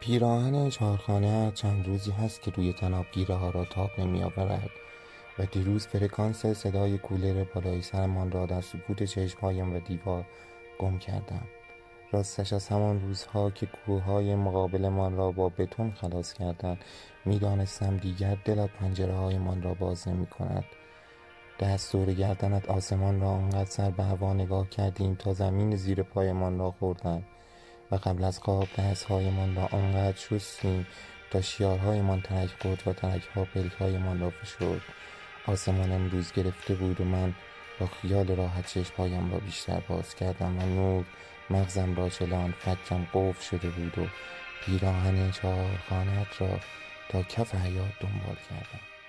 پیراهن چهارخانه چند روزی هست که روی تناب گیره ها را تاب نمی آورد و دیروز فرکانس صدای کولر بالای سرمان را در سکوت چشمهایم و دیوار گم کردم. راستش از همان روزها که کوههای مقابلمان را با بتون خلاص کردند می‌دانستم دیگر دلت پنجره هایمان را باز نمی کند دست دور گردنت آسمان را آنقدر سر به هوا نگاه کردیم تا زمین زیر پایمان را خوردند. و قبل از خواب دستهایمان را آنقدر شستیم تا شیارهایمان ترک خورد و ترکها پلکهایمان را فشرد. آسمان امروز گرفته بود و من با خیال راحت چشمهایم را بیشتر باز کردم و نور مغزم را چلان فکرم قفل شده بود و پیراهن چهارخانت را تا کف حیات دنبال کردم.